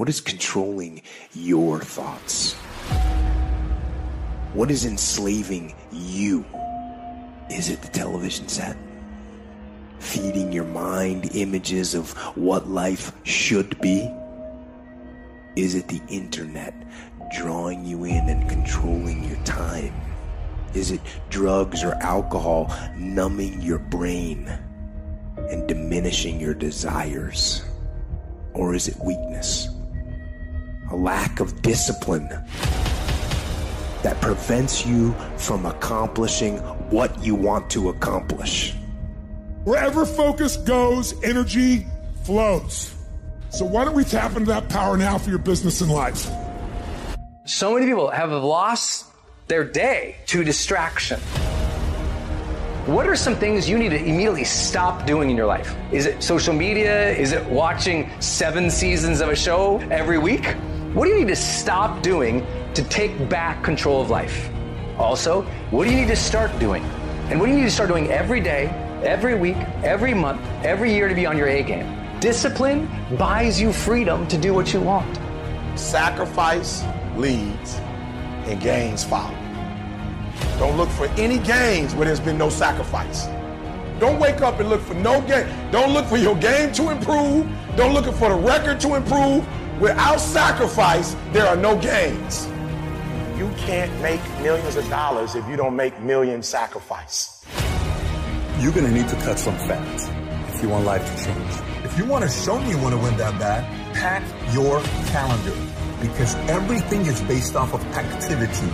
What is controlling your thoughts? What is enslaving you? Is it the television set? Feeding your mind images of what life should be? Is it the internet drawing you in and controlling your time? Is it drugs or alcohol numbing your brain and diminishing your desires? Or is it weakness? A lack of discipline that prevents you from accomplishing what you want to accomplish. Wherever focus goes, energy flows. So why don't we tap into that power now for your business and life? So many people have lost their day to distraction. What are some things you need to immediately stop doing in your life? Is it social media? Is it watching seven seasons of a show every week? What do you need to stop doing to take back control of life? Also, what do you need to start doing? And what do you need to start doing every day, every week, every month, every year to be on your A game? Discipline buys you freedom to do what you want. Sacrifice leads and gains follow. Don't look for any gains where there's been no sacrifice. Don't wake up and look for no gain. Don't look for your game to improve. Don't look for the record to improve. Without sacrifice, there are no gains. You can't make millions of dollars if you don't make million sacrifice. You're going to need to cut some fat if you want life to change. If you want to show me you want to win that bad, pack your calendar because everything is based off of activity.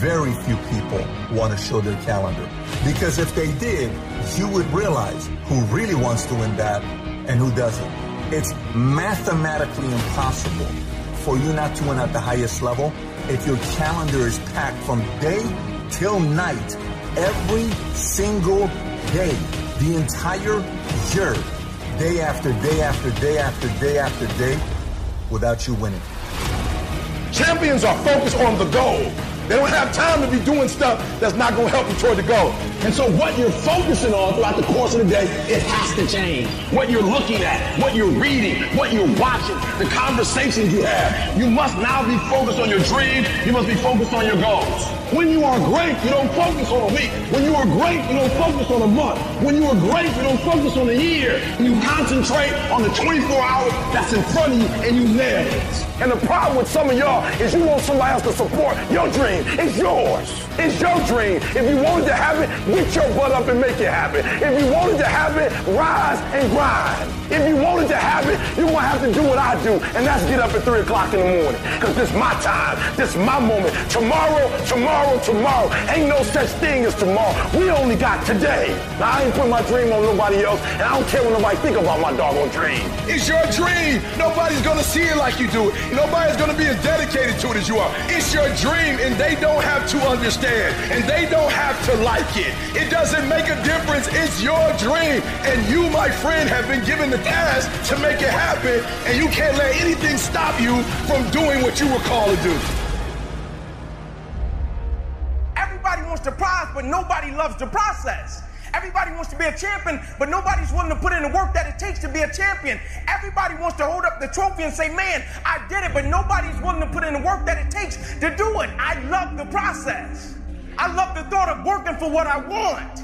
Very few people want to show their calendar because if they did, you would realize who really wants to win that and who doesn't. It's mathematically impossible for you not to win at the highest level if your calendar is packed from day till night, every single day, the entire year, day after day after day after day after day, without you winning. Champions are focused on the goal. They don't have time to be doing stuff that's not going to help you toward the goal. And so what you're focusing on throughout the course of the day, it has to change. What you're looking at, what you're reading, what you're watching, the conversations you have. You must now be focused on your dreams. You must be focused on your goals. When you are great, you don't focus on a week. When you are great, you don't focus on a month. When you are great, you don't focus on a year. You concentrate on the 24 hours that's in front of you and you nail it. And the problem with some of y'all is you want somebody else to support your dream. It's yours. It's your dream. If you want it to happen, get your butt up and make it happen. If you want it to happen, rise and grind. If you want it to happen, you're going to have to do what I do, and that's get up at 3 o'clock in the morning. Because this is my time. This is my moment. Tomorrow, tomorrow, tomorrow. Ain't no such thing as tomorrow. We only got today. Now, I ain't put my dream on nobody else, and I don't care what nobody think about my doggone dream. It's your dream. Nobody's going to see it like you do it. Nobody's going to be as dedicated to it as you are. It's your dream, and they don't have to understand, and they don't have to like it. It doesn't make a difference. It's your dream, and you, my friend, have been given the task to make it happen, and you can't let anything stop you from doing what you were called to do. Everybody wants the prize, but nobody loves the process. Everybody wants to be a champion, but nobody's willing to put in the work that it takes to be a champion. Everybody wants to hold up the trophy and say, man, I did it, but nobody's willing to put in the work that it takes to do it. I love the process. I love the thought of working for what I want.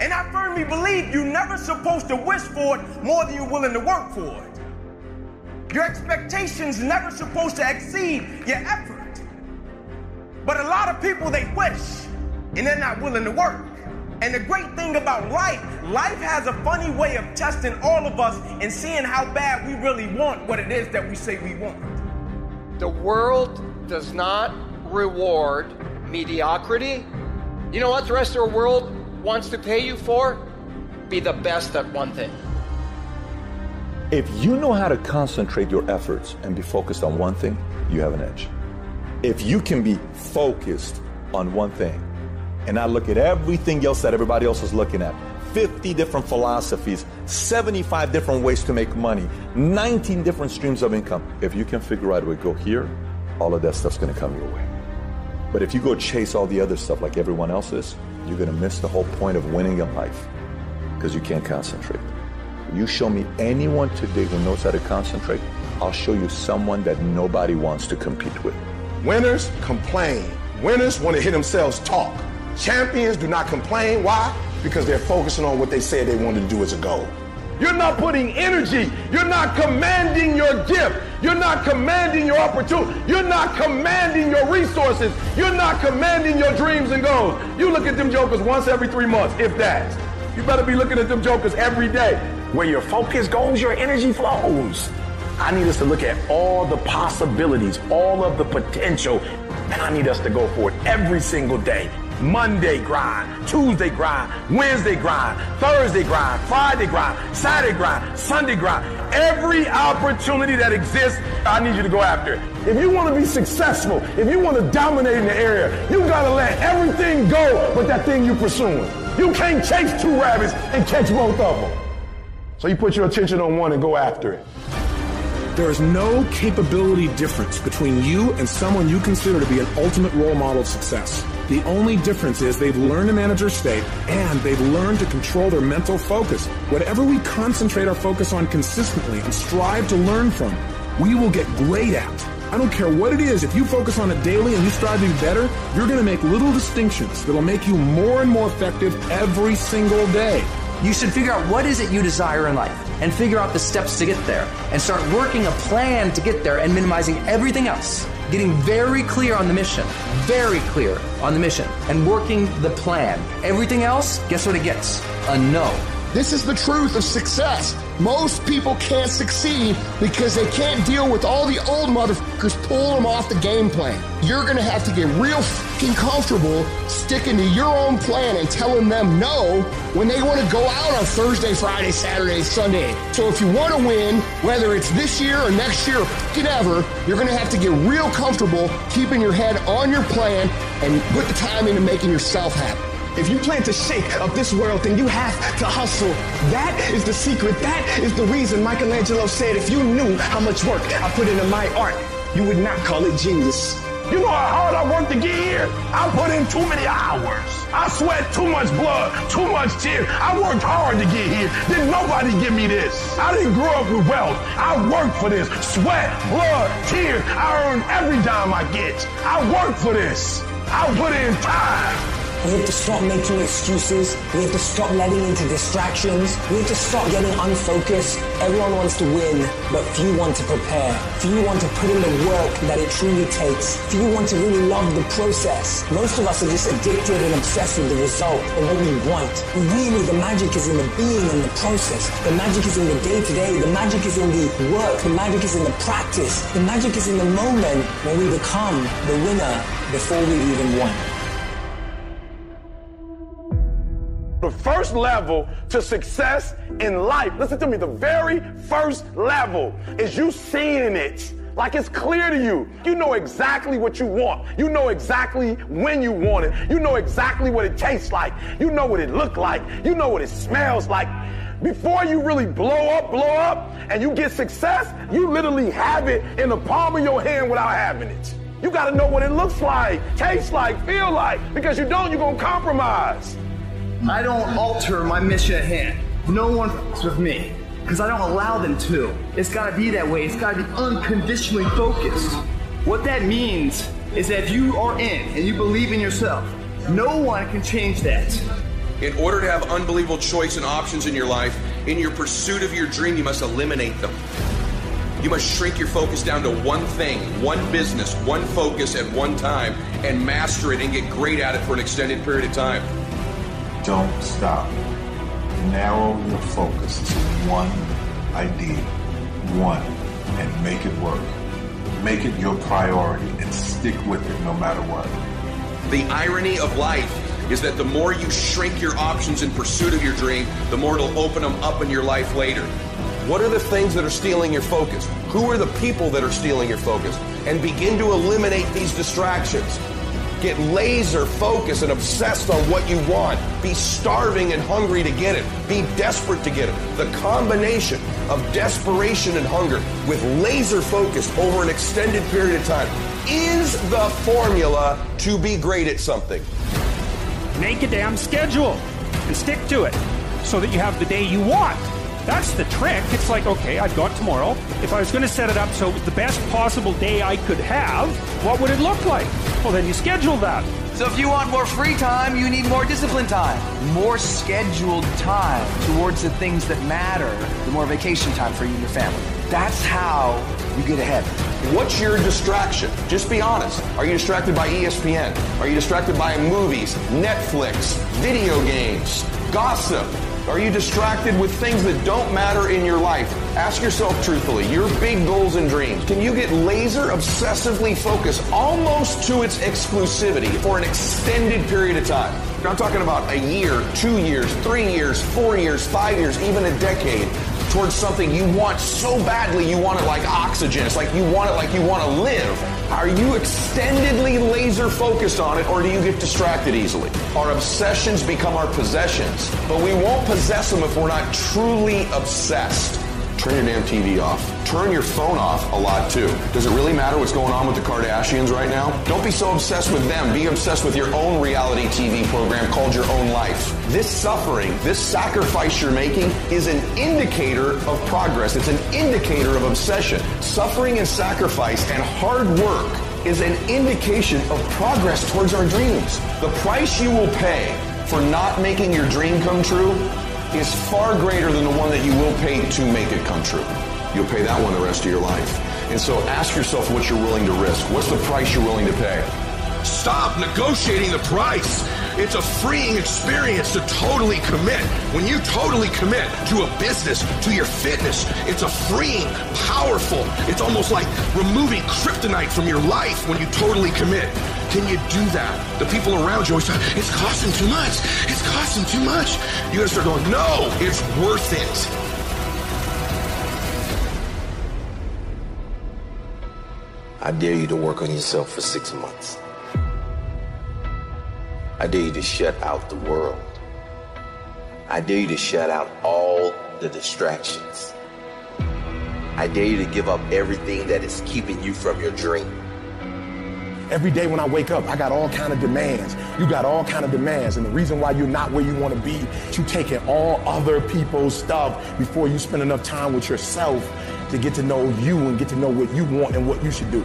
And I firmly believe you're never supposed to wish for it more than you're willing to work for it. Your expectations never supposed to exceed your effort. But a lot of people, they wish and they're not willing to work. And the great thing about life, life has a funny way of testing all of us and seeing how bad we really want what it is that we say we want. The world does not reward mediocrity. You know what the rest of the world wants to pay you for? Be the best at one thing. If you know how to concentrate your efforts and be focused on one thing, you have an edge. If you can be focused on one thing and I look at everything else that everybody else is looking at, 50 different philosophies, 75 different ways to make money, 19 different streams of income. If you can figure out a way to go here, all of that stuff's gonna come your way. But if you go chase all the other stuff like everyone else is, you're gonna miss the whole point of winning in life because you can't concentrate. You show me anyone today who knows how to concentrate, I'll show you someone that nobody wants to compete with. Winners complain. Winners want to hear themselves talk. Champions do not complain. Why? Because they're focusing on what they said they wanted to do as a goal. You're not putting energy. You're not commanding your gift. You're not commanding your opportunity. You're not commanding your resources. You're not commanding your dreams and goals. You look at them jokers once every three months, if that. You better be looking at them jokers every day. Where your focus goes, your energy flows. I need us to look at all the possibilities, all of the potential, and I need us to go for it every single day. Monday grind, Tuesday grind, Wednesday grind, Thursday grind, Friday grind, Saturday grind, Sunday grind. Every opportunity that exists, I need you to go after it. If you want to be successful, if you want to dominate in the area, you got to let everything go but that thing you're pursuing. You can't chase two rabbits and catch both of them. So you put your attention on one and go after it. There is no capability difference between you and someone you consider to be an ultimate role model of success. The only difference is they've learned to manage their state and they've learned to control their mental focus. Whatever we concentrate our focus on consistently and strive to learn from, we will get great at. I don't care what it is, if you focus on it daily and you strive to be better, you're going to make little distinctions that'll make you more and more effective every single day. You should figure out what is it you desire in life and figure out the steps to get there and start working a plan to get there and minimizing everything else. Getting very clear on the mission, very clear on the mission and working the plan. Everything else, guess what it gets? A no. This is the truth of success. Most people can't succeed because they can't deal with all the old motherfuckers pulling them off the game plan. You're gonna have to get real fucking comfortable sticking to your own plan and telling them no when they want to go out on Thursday, Friday, Saturday, Sunday. So if you want to win, whether it's this year or next year or fucking ever, you're gonna have to get real comfortable keeping your head on your plan and put the time into making yourself happy. If you plan to shake up this world, then you have to hustle. That is the secret. That is the reason Michelangelo said, if you knew how much work I put into my art, you would not call it genius. You know how hard I worked to get here? I put in too many hours. I sweat too much blood, too much tears. I worked hard to get here. Did nobody give me this? I didn't grow up with wealth. I worked for this. Sweat, blood, tears. I earn every dime I get. I worked for this. I put in time. We have to stop making excuses. We have to stop letting into distractions. We have to stop getting unfocused. Everyone wants to win, but few want to prepare. Few want to put in the work that it truly takes. Few want to really love the process. Most of us are just addicted and obsessed with the result and what we want. Really, the magic is in the being and the process. The magic is in the day to day. The magic is in the work. The magic is in the practice. The magic is in the moment when we become the winner before we even won. First level to success in life, listen to me, the very first level is you seeing it. Like it's clear to you. You know exactly what you want. You know exactly when you want it. You know exactly what it tastes like. You know what it look like. You know what it smells like. Before you really blow up, blow up, and you get success, you literally have it in the palm of your hand without having it. You gotta know what it looks like, tastes like, feel like, because you don't, you're gonna compromise. I don't alter my mission at hand. No one fucks with me because I don't allow them to. It's got to be that way. It's got to be unconditionally focused. What that means is that if you are in and you believe in yourself, no one can change that. In order to have unbelievable choice and options in your life, in your pursuit of your dream, you must eliminate them. You must shrink your focus down to one thing, one business, one focus at one time, and master it and get great at it for an extended period of time. Don't stop. Narrow your focus to one idea, one, and make it work. Make it your priority and stick with it no matter what. The irony of life is that the more you shrink your options in pursuit of your dream, the more it'll open them up in your life later. What are the things that are stealing your focus? Who are the people that are stealing your focus? And begin to eliminate these distractions. Get laser focused and obsessed on what you want. Be starving and hungry to get it. Be desperate to get it. The combination of desperation and hunger with laser focus over an extended period of time is the formula to be great at something. Make a damn schedule and stick to it so that you have the day you want. That's the trick. It's like, okay, I've got tomorrow. If I was going to set it up so it was the best possible day I could have, what would it look like? Well, then you schedule that. So if you want more free time, you need more disciplined time, more scheduled time towards the things that matter, the more vacation time for you and your family. That's how you get ahead. What's your distraction? Just be honest. Are you distracted by ESPN? Are you distracted by movies, Netflix, video games, gossip? Are you distracted with things that don't matter in your life? Ask yourself truthfully, your big goals and dreams. Can you get laser obsessively focused almost to its exclusivity for an extended period of time? I'm talking about a year, two years, three years, four years, five years, even a decade towards something you want so badly you want it like oxygen. It's like you want it like you want to live. Are you extendedly laser focused on it or do you get distracted easily? Our obsessions become our possessions, but we won't possess them if we're not truly obsessed. Turn your damn TV off. Turn your phone off a lot too. Does it really matter what's going on with the Kardashians right now? Don't be so obsessed with them. Be obsessed with your own reality TV program called Your Own Life. This suffering, this sacrifice you're making is an indicator of progress. It's an indicator of obsession. Suffering and sacrifice and hard work is an indication of progress towards our dreams. The price you will pay for not making your dream come true is far greater than the one that you will pay to make it come true. You'll pay that one the rest of your life. And so ask yourself what you're willing to risk. What's the price you're willing to pay? Stop negotiating the price. It's a freeing experience to totally commit. When you totally commit to a business, to your fitness, it's a freeing, powerful, it's almost like removing kryptonite from your life when you totally commit. Can you do that? The people around you always say, it's costing too much. It's costing too much. You gotta start going, no, it's worth it. I dare you to work on yourself for six months. I dare you to shut out the world. I dare you to shut out all the distractions. I dare you to give up everything that is keeping you from your dream. Every day when I wake up, I got all kind of demands. You got all kind of demands. And the reason why you're not where you want to be you taking all other people's stuff before you spend enough time with yourself to get to know you and get to know what you want and what you should do.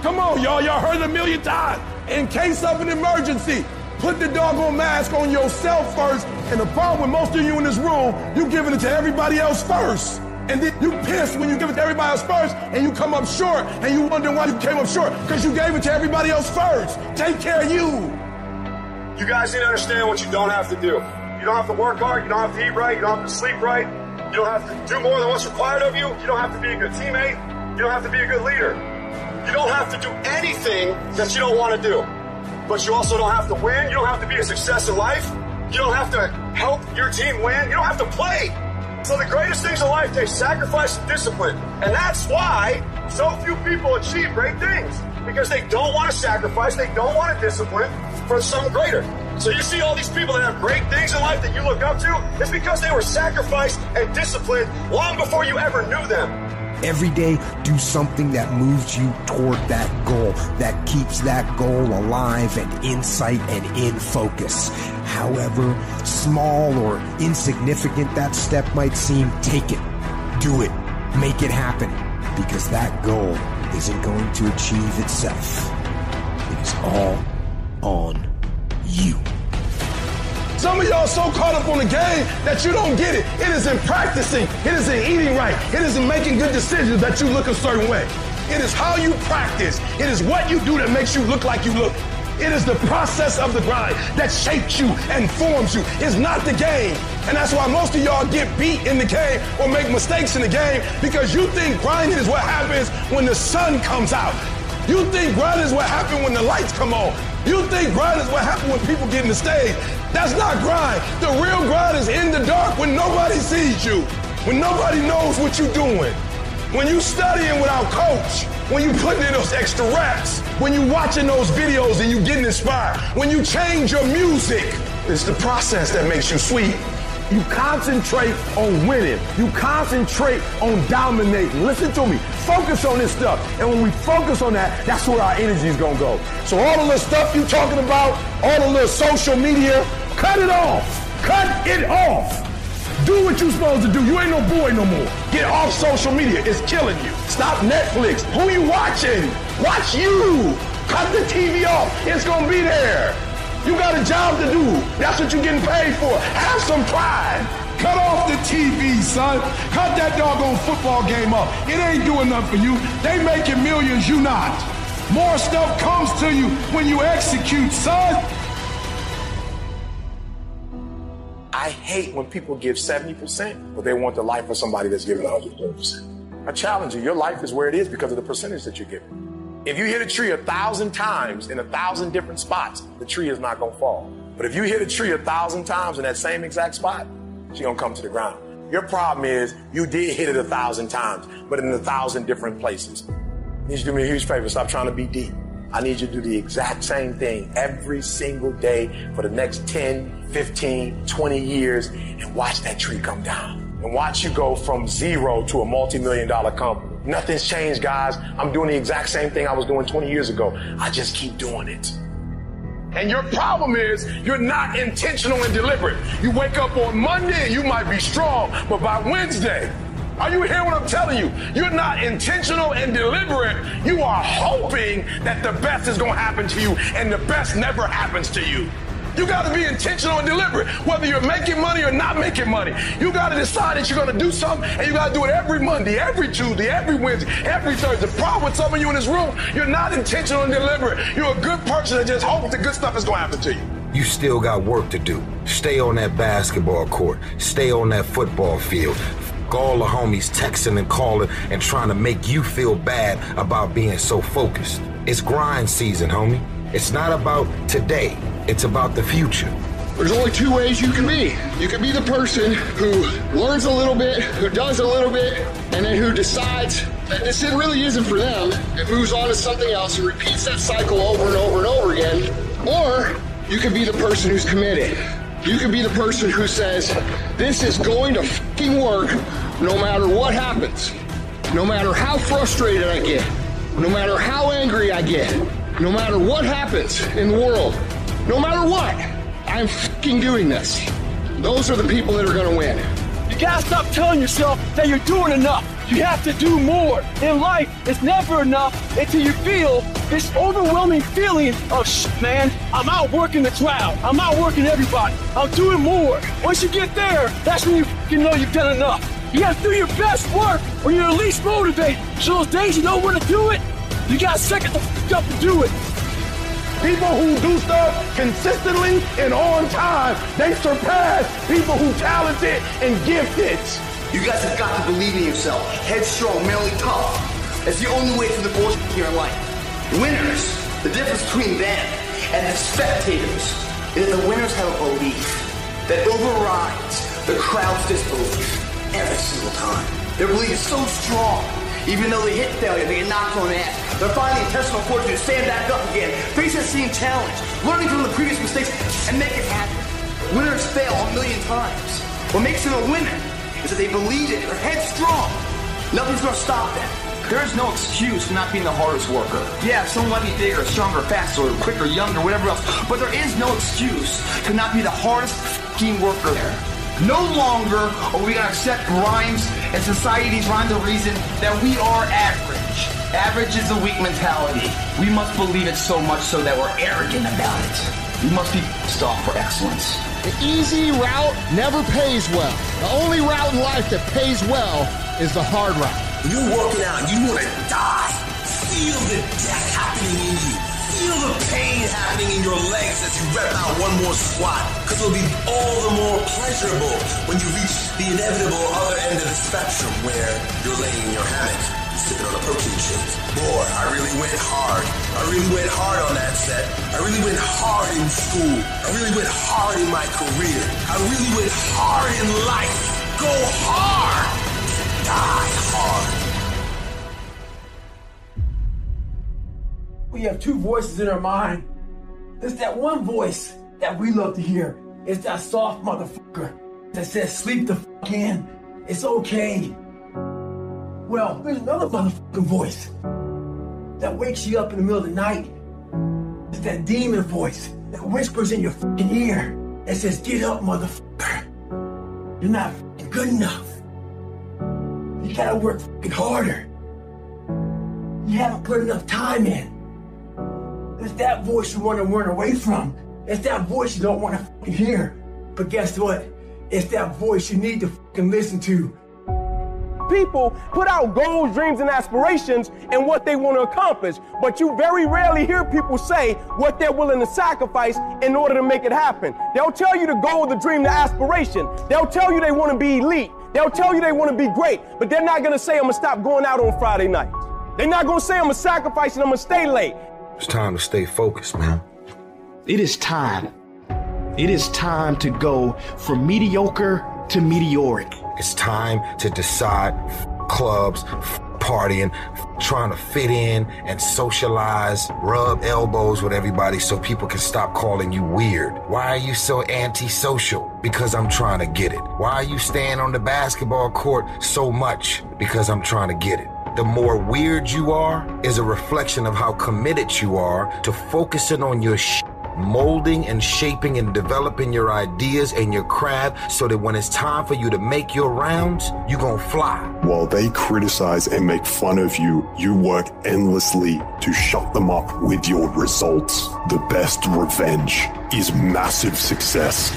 Come on, y'all. Y'all heard it a million times. In case of an emergency, put the doggone mask on yourself first. And the problem with most of you in this room, you giving it to everybody else first. And then you piss when you give it to everybody else first, and you come up short, and you wonder why you came up short, because you gave it to everybody else first. Take care of you. You guys need to understand what you don't have to do. You don't have to work hard, you don't have to eat right, you don't have to sleep right, you don't have to do more than what's required of you, you don't have to be a good teammate, you don't have to be a good leader. You don't have to do anything that you don't want to do. But you also don't have to win, you don't have to be a success in life, you don't have to help your team win, you don't have to play. So the greatest things in life take sacrifice and discipline. And that's why so few people achieve great things. Because they don't want to sacrifice, they don't want to discipline for something greater. So you see all these people that have great things in life that you look up to, it's because they were sacrificed and disciplined long before you ever knew them. Every day, do something that moves you toward that goal, that keeps that goal alive and in sight and in focus. However small or insignificant that step might seem, take it. Do it. Make it happen. Because that goal isn't going to achieve itself. It is all on you. Some of y'all so caught up on the game that you don't get it. It is in practicing. It is in eating right. It is in making good decisions that you look a certain way. It is how you practice. It is what you do that makes you look like you look. It is the process of the grind that shapes you and forms you. It's not the game. And that's why most of y'all get beat in the game or make mistakes in the game because you think grinding is what happens when the sun comes out. You think grinding is what happens when the lights come on. You think grind is what happens when people get in the stage. That's not grind. The real grind is in the dark when nobody sees you, when nobody knows what you're doing. When you studying without coach, when you putting in those extra reps, when you watching those videos and you getting inspired, when you change your music, it's the process that makes you sweet. You concentrate on winning. You concentrate on dominating. Listen to me. Focus on this stuff. And when we focus on that, that's where our energy is going to go. So all the little stuff you talking about, all the little social media, cut it off. Cut it off. Do what you're supposed to do. You ain't no boy no more. Get off social media. It's killing you. Stop Netflix. Who you watching? Watch you. Cut the TV off. It's going to be there. You got a job to do. That's what you're getting paid for. Have some pride. Cut off the TV, son. Cut that doggone football game up. It ain't doing nothing for you. They making millions, you not. More stuff comes to you when you execute, son. I hate when people give 70%, but they want the life of somebody that's giving 130%. I challenge you. Your life is where it is because of the percentage that you're giving. If you hit a tree a thousand times in a thousand different spots, the tree is not to fall. But if you hit a tree a thousand times in that same exact spot, she's going to come to the ground. Your problem is you did hit it a thousand times, but in a thousand different places. I need you to do me a huge favor. Stop trying to be deep. I need you to do the exact same thing every single day for the next 10, 15, 20 years and watch that tree come down. And watch you go from zero to a multi-million dollar company. Nothing's changed, guys. I'm doing the exact same thing I was doing 20 years ago. I just keep doing it. And your problem is you're not intentional and deliberate. You wake up on Monday and you might be strong, but by Wednesday, are you hearing what I'm telling you? You're not intentional and deliberate. You are hoping that the best is going to happen to you, and the best never happens to you. You got to be intentional and deliberate, whether you're making money or not making money. You got to decide that you're going to do something, and you got to do it every Monday, every Tuesday, every Wednesday, every Thursday. The problem with some of you in this room, you're not intentional and deliberate. You're a good person that just hopes the good stuff is going to happen to you. You still got work to do. Stay on that basketball court. Stay on that football field. All the homies texting and calling and trying to make you feel bad about being so focused. It's grind season, homie. It's not about today, it's about the future. There's only two ways you can be. You can be the person who learns a little bit, who does a little bit, and then who decides that this really isn't for them and moves on to something else and repeats that cycle over and over and over again. Or you can be the person who's committed. You can be the person who says, this is going to fucking work no matter what happens. No matter how frustrated I get. no matter how angry I get, no matter what happens in the world, no matter what, I'm fucking doing this. Those are the people that are gonna win. You gotta stop telling yourself that you're doing enough. You have to do more. In life, it's never enough until you feel this overwhelming feeling of shit, man. I'm out working the crowd. I'm out working everybody. I'm doing more. Once you get there, that's when you fucking know you've done enough. You gotta do your best work or you're least motivated. So those days you don't want to do it, you gotta second the fuck up and do it. People who do stuff consistently and on time, they surpass people who talented and gifted. You guys have got to believe in yourself. Headstrong, mentally tough. That's the only way through the bullshit here in your life. Winners, the difference between them and the spectators is that the winners have a belief that overrides the crowd's disbelief every single time. Their belief is so strong, even though they hit failure, they get knocked on the ass. They're finding the intentional fortitude to stand back up again, face that same challenge, learning from the previous mistakes, and make it happen. Winners fail a million times. What makes them a winner is that they believe it, they're headstrong. Nothing's gonna stop them. There is no excuse for not being the hardest worker. Yeah, someone might be bigger, stronger, faster, quicker, younger, whatever else, but there is no excuse to not be the hardest worker there. No longer are we gonna accept rhymes and society's rhymes of reason that we are average. Average is a weak mentality. We must believe it so much so that we're arrogant about it. We must be off for excellence. The easy route never pays well. The only route in life that pays well is the hard route. You're working out, you want to die. Feel the death happening in your legs as you rep out one more squat. Because it'll be all the more pleasurable when you reach the inevitable other end of the spectrum where you're laying in your hammock, sipping on a protein shake. Boy, I really went hard. I really went hard on that set. I really went hard in school. I really went hard in my career. I really went hard in life. Go hard. Die hard. We have two voices in our mind. There's that one voice that we love to hear. It's that soft motherfucker that says, sleep the fuck in. It's okay. Well, there's another motherfucking voice that wakes you up in the middle of the night. It's that demon voice that whispers in your fucking ear that says, get up, motherfucker. You're not good enough. You gotta work fucking harder. You haven't put enough time in. It's that voice you want to run away from. It's that voice you don't want to hear. But guess what? It's that voice you need to listen to. People put out goals, dreams, and aspirations and what they want to accomplish, but you very rarely hear people say what they're willing to sacrifice in order to make it happen. They'll tell you the goal, the dream, the aspiration. They'll tell you they want to be elite. They'll tell you they want to be great, but they're not going to say, I'm going to stop going out on Friday night. They're not going to say, I'm going to sacrifice and I'm going to stay late. It's time to stay focused, man. It is time. It is time to go from mediocre to meteoric. It's time to decide f- clubs, f- partying, f- trying to fit in and socialize, rub elbows with everybody so people can stop calling you weird. Why are you so antisocial? Because I'm trying to get it. Why are you staying on the basketball court so much? Because I'm trying to get it. The more weird you are is a reflection of how committed you are to focusing on your sh- molding and shaping and developing your ideas and your craft so that when it's time for you to make your rounds, you're gonna fly. While they criticize and make fun of you, you work endlessly to shut them up with your results. The best revenge is massive success.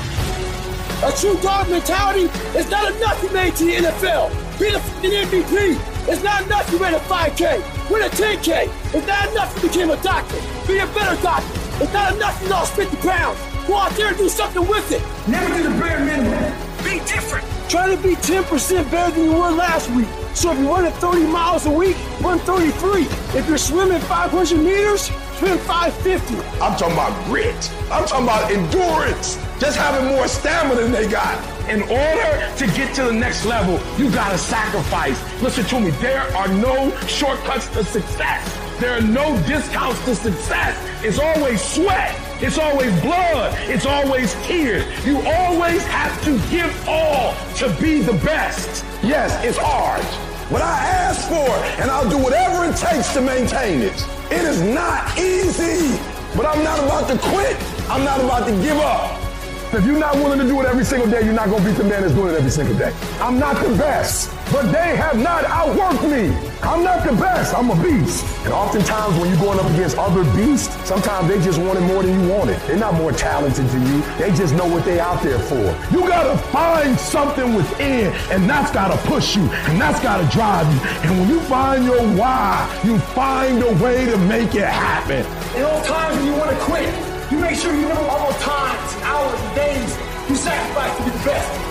A true dog mentality is not enough you made to the NFL. Be the fucking MVP. It's not enough you ran a 5K. Win a 10K. It's not enough you became a doctor. Be a better doctor. It's not enough you lost 50 pounds. Go out there and do something with it. Never do the bare minimum. Be different. Try to be 10% better than you were last week. So if you're running 30 miles a week, run 33. If you're swimming 500 meters, swim 550. I'm talking about grit. I'm talking about endurance. Just having more stamina than they got. In order to get to the next level, you gotta sacrifice. Listen to me, there are no shortcuts to success. There are no discounts to success. It's always sweat. It's always blood. It's always tears. You always have to give all to be the best. Yes, it's hard. but I asked for and I'll do whatever it takes to maintain it. It is not easy, but I'm not about to quit. I'm not about to give up. If you're not willing to do it every single day, you're not going to beat the man that's doing it every single day. I'm not the best, but they have not outworked me. I'm not the best. I'm a beast. And oftentimes when you're going up against other beasts, sometimes they just want it more than you want it. They're not more talented than you. They just know what they out there for. You got to find something within, and that's got to push you, and that's got to drive you. And when you find your why, you find a way to make it happen. In all times when you want to quit, you make sure you know all the times, hours and days. You sacrifice to be the best.